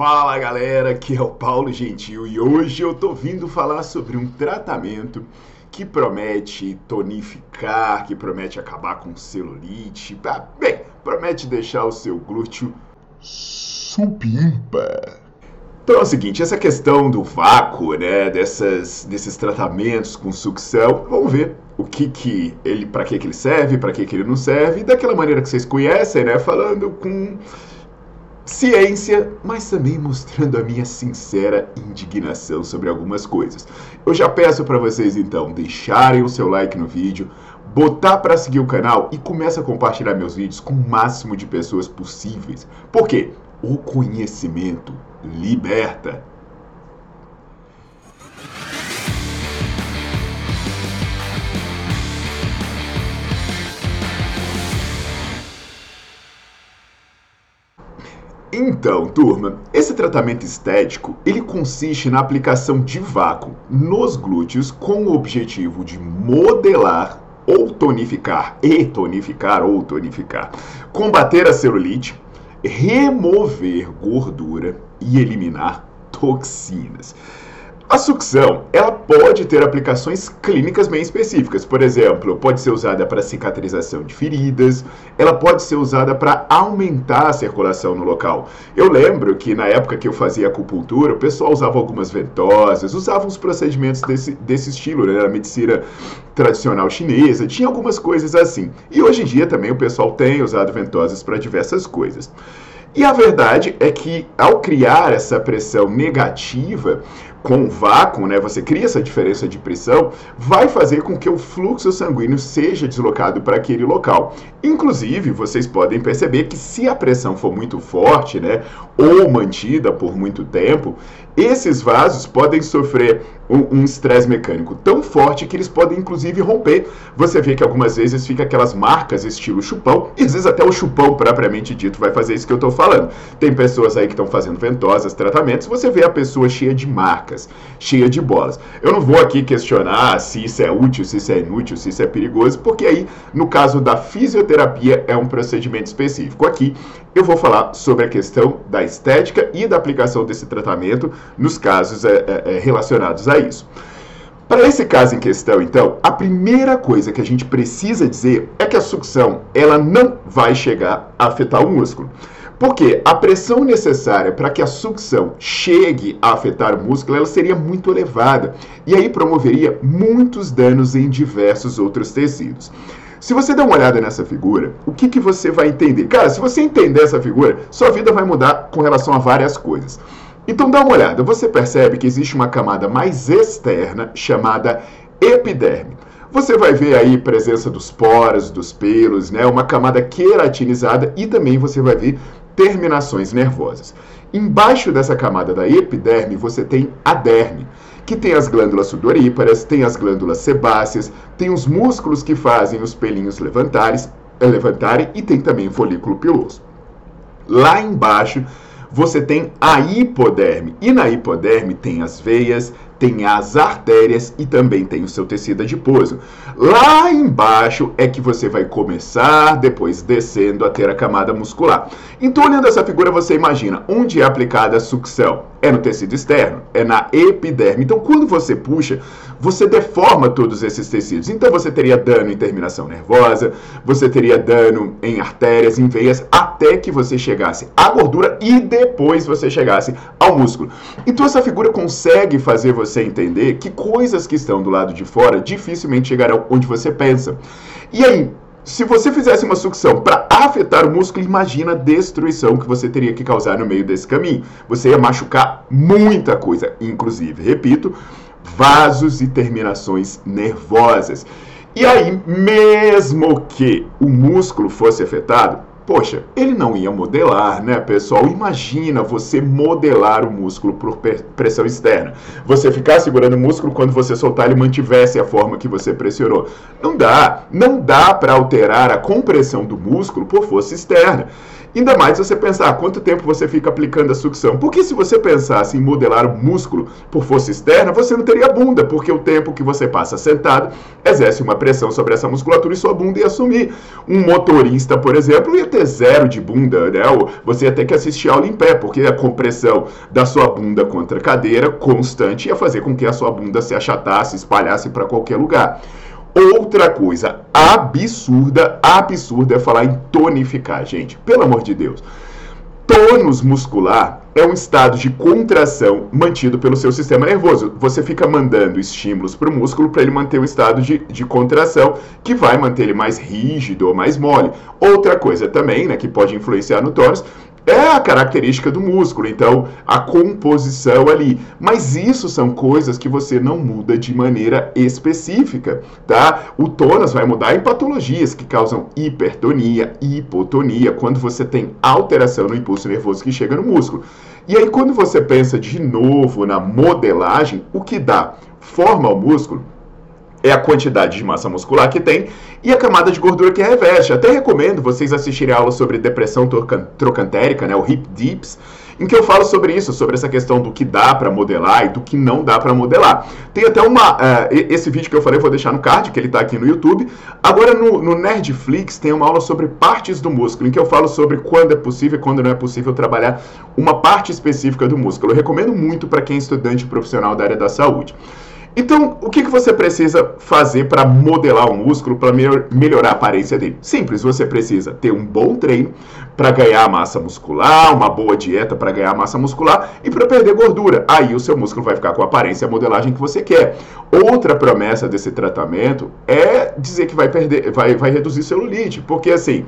Fala galera, aqui é o Paulo Gentil e hoje eu tô vindo falar sobre um tratamento que promete tonificar, que promete acabar com celulite, ah, bem, promete deixar o seu glúteo supimpa. Então é o seguinte, essa questão do vácuo, né, dessas, desses tratamentos com sucção, vamos ver o que que ele, para que que ele serve, para que que ele não serve, daquela maneira que vocês conhecem, né, falando com ciência, mas também mostrando a minha sincera indignação sobre algumas coisas. Eu já peço para vocês então deixarem o seu like no vídeo, botar para seguir o canal e começa a compartilhar meus vídeos com o máximo de pessoas possíveis. Por quê? O conhecimento liberta. Então, turma, esse tratamento estético, ele consiste na aplicação de vácuo nos glúteos com o objetivo de modelar ou tonificar, e tonificar ou tonificar, combater a celulite, remover gordura e eliminar toxinas. A sucção, ela pode ter aplicações clínicas bem específicas. Por exemplo, pode ser usada para cicatrização de feridas, ela pode ser usada para aumentar a circulação no local. Eu lembro que na época que eu fazia acupuntura, o pessoal usava algumas ventosas, usava uns procedimentos desse, desse estilo, né? Na medicina tradicional chinesa, tinha algumas coisas assim. E hoje em dia também o pessoal tem usado ventosas para diversas coisas. E a verdade é que ao criar essa pressão negativa, com vácuo, né, você cria essa diferença de pressão, vai fazer com que o fluxo sanguíneo seja deslocado para aquele local. Inclusive, vocês podem perceber que se a pressão for muito forte, né, ou mantida por muito tempo, esses vasos podem sofrer um estresse mecânico tão forte que eles podem inclusive romper. Você vê que algumas vezes fica aquelas marcas estilo chupão, e às vezes até o chupão propriamente dito vai fazer isso que eu estou falando. Tem pessoas aí que estão fazendo ventosas, tratamentos, você vê a pessoa cheia de marcas, cheia de bolas. Eu não vou aqui questionar se isso é útil, se isso é inútil, se isso é perigoso, porque aí, no caso da fisioterapia, é um procedimento específico. Aqui eu vou falar sobre a questão da estética e da aplicação desse tratamento nos casos é, é, é, relacionados a isso. Para esse caso em questão, então, a primeira coisa que a gente precisa dizer é que a sucção ela não vai chegar a afetar o músculo. Porque a pressão necessária para que a sucção chegue a afetar o músculo, ela seria muito elevada e aí promoveria muitos danos em diversos outros tecidos. Se você der uma olhada nessa figura, o que, que você vai entender? Cara, se você entender essa figura, sua vida vai mudar com relação a várias coisas. Então dá uma olhada, você percebe que existe uma camada mais externa chamada epiderme. Você vai ver aí presença dos poros, dos pelos, né? Uma camada queratinizada e também você vai ver terminações nervosas. Embaixo dessa camada da epiderme você tem a derme, que tem as glândulas sudoríparas, tem as glândulas sebáceas, tem os músculos que fazem os pelinhos levantarem, levantarem e tem também o folículo piloso. Lá embaixo você tem a hipoderme. E na hipoderme tem as veias, tem as artérias e também tem o seu tecido adiposo. Lá embaixo é que você vai começar, depois descendo a ter a camada muscular. Então, olhando essa figura, você imagina onde é aplicada a sucção. É no tecido externo, é na epiderme. Então, quando você puxa, você deforma todos esses tecidos. Então, você teria dano em terminação nervosa, você teria dano em artérias, em veias, até que você chegasse à gordura e depois você chegasse ao músculo. Então, essa figura consegue fazer você entender que coisas que estão do lado de fora dificilmente chegarão onde você pensa. E aí, se você fizesse uma sucção para afetar o músculo, imagina a destruição que você teria que causar no meio desse caminho. Você ia machucar muita coisa, inclusive, repito, vasos e terminações nervosas. E aí, mesmo que o músculo fosse afetado, Poxa, ele não ia modelar, né, pessoal? Imagina você modelar o músculo por pressão externa. Você ficar segurando o músculo quando você soltar ele mantivesse a forma que você pressionou. Não dá, não dá para alterar a compressão do músculo por força externa. Ainda mais se você pensar quanto tempo você fica aplicando a sucção. Porque se você pensasse em modelar o músculo por força externa, você não teria bunda, porque o tempo que você passa sentado exerce uma pressão sobre essa musculatura e sua bunda ia sumir. Um motorista, por exemplo, ia ter zero de bunda, né? Ou você ia ter que assistir aula em pé, porque a compressão da sua bunda contra a cadeira constante ia fazer com que a sua bunda se achatasse, espalhasse para qualquer lugar. Outra coisa absurda, absurda é falar em tonificar, gente. Pelo amor de Deus. Tônus muscular é um estado de contração mantido pelo seu sistema nervoso. Você fica mandando estímulos para o músculo para ele manter o estado de, de contração, que vai manter ele mais rígido ou mais mole. Outra coisa também, né, que pode influenciar no tônus, é a característica do músculo, então a composição ali. Mas isso são coisas que você não muda de maneira específica, tá? O tônus vai mudar em patologias que causam hipertonia, hipotonia, quando você tem alteração no impulso nervoso que chega no músculo. E aí quando você pensa de novo na modelagem, o que dá forma ao músculo é a quantidade de massa muscular que tem e a camada de gordura que reveste. Até recomendo vocês assistirem a aula sobre depressão trocantérica, né, o hip dips, em que eu falo sobre isso, sobre essa questão do que dá para modelar e do que não dá para modelar. Tem até uma. Uh, esse vídeo que eu falei, eu vou deixar no card, que ele está aqui no YouTube. Agora no, no Nerdflix tem uma aula sobre partes do músculo, em que eu falo sobre quando é possível e quando não é possível trabalhar uma parte específica do músculo. Eu recomendo muito para quem é estudante profissional da área da saúde. Então, o que, que você precisa fazer para modelar o músculo, para melhorar a aparência dele? Simples, você precisa ter um bom treino para ganhar massa muscular, uma boa dieta para ganhar massa muscular e para perder gordura. Aí o seu músculo vai ficar com a aparência e a modelagem que você quer. Outra promessa desse tratamento é dizer que vai perder, vai, vai reduzir celulite, porque assim,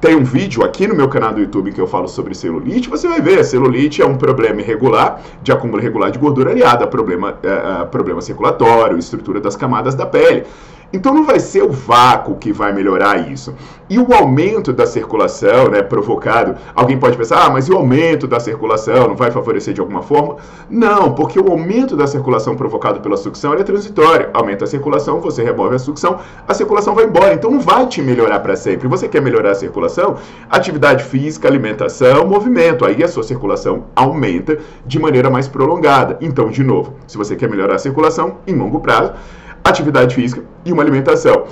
tem um vídeo aqui no meu canal do YouTube que eu falo sobre celulite, você vai ver, celulite é um problema irregular, de acúmulo irregular de gordura aliado a problema, a problema circulatório, estrutura das camadas da pele. Então não vai ser o vácuo que vai melhorar isso. E o aumento da circulação, né, provocado, alguém pode pensar, ah, mas e o aumento da circulação não vai favorecer de alguma forma? Não, porque o aumento da circulação provocado pela sucção é transitório. Aumenta a circulação, você remove a sucção, a circulação vai embora. Então não vai te melhorar para sempre. Você quer melhorar a circulação? Atividade física, alimentação, movimento. Aí a sua circulação aumenta de maneira mais prolongada. Então, de novo, se você quer melhorar a circulação em longo prazo, atividade física e uma alimentação.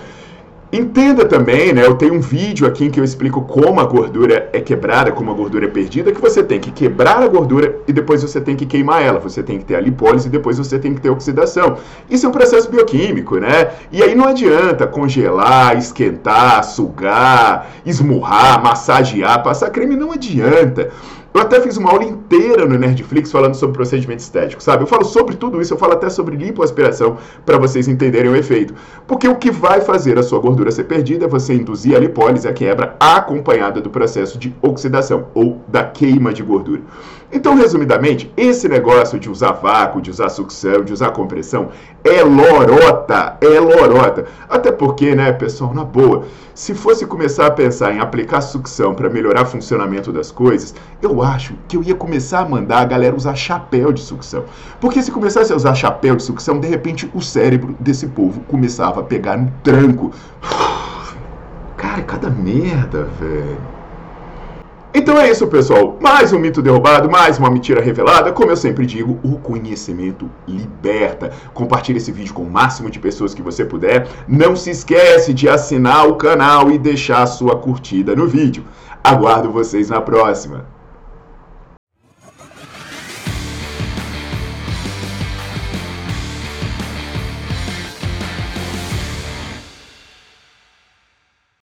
Entenda também, né? Eu tenho um vídeo aqui em que eu explico como a gordura é quebrada, como a gordura é perdida, que você tem que quebrar a gordura e depois você tem que queimar ela. Você tem que ter a lipólise e depois você tem que ter oxidação. Isso é um processo bioquímico, né? E aí não adianta congelar, esquentar, sugar, esmurrar, massagear, passar creme, não adianta. Eu até fiz uma aula inteira no Nerdflix falando sobre procedimento estético, sabe? Eu falo sobre tudo isso, eu falo até sobre lipoaspiração para vocês entenderem o efeito. Porque o que vai fazer a sua gordura ser perdida é você induzir a lipólise, a quebra, acompanhada do processo de oxidação ou da queima de gordura. Então, resumidamente, esse negócio de usar vácuo, de usar sucção, de usar compressão é lorota, é lorota. Até porque, né, pessoal, na boa, se fosse começar a pensar em aplicar sucção para melhorar o funcionamento das coisas, eu acho que eu ia começar a mandar a galera usar chapéu de sucção. Porque se começasse a usar chapéu de sucção, de repente o cérebro desse povo começava a pegar no tranco. Cara, cada merda, velho. Então é isso, pessoal. Mais um mito derrubado, mais uma mentira revelada. Como eu sempre digo, o conhecimento liberta. Compartilhe esse vídeo com o máximo de pessoas que você puder. Não se esquece de assinar o canal e deixar sua curtida no vídeo. Aguardo vocês na próxima.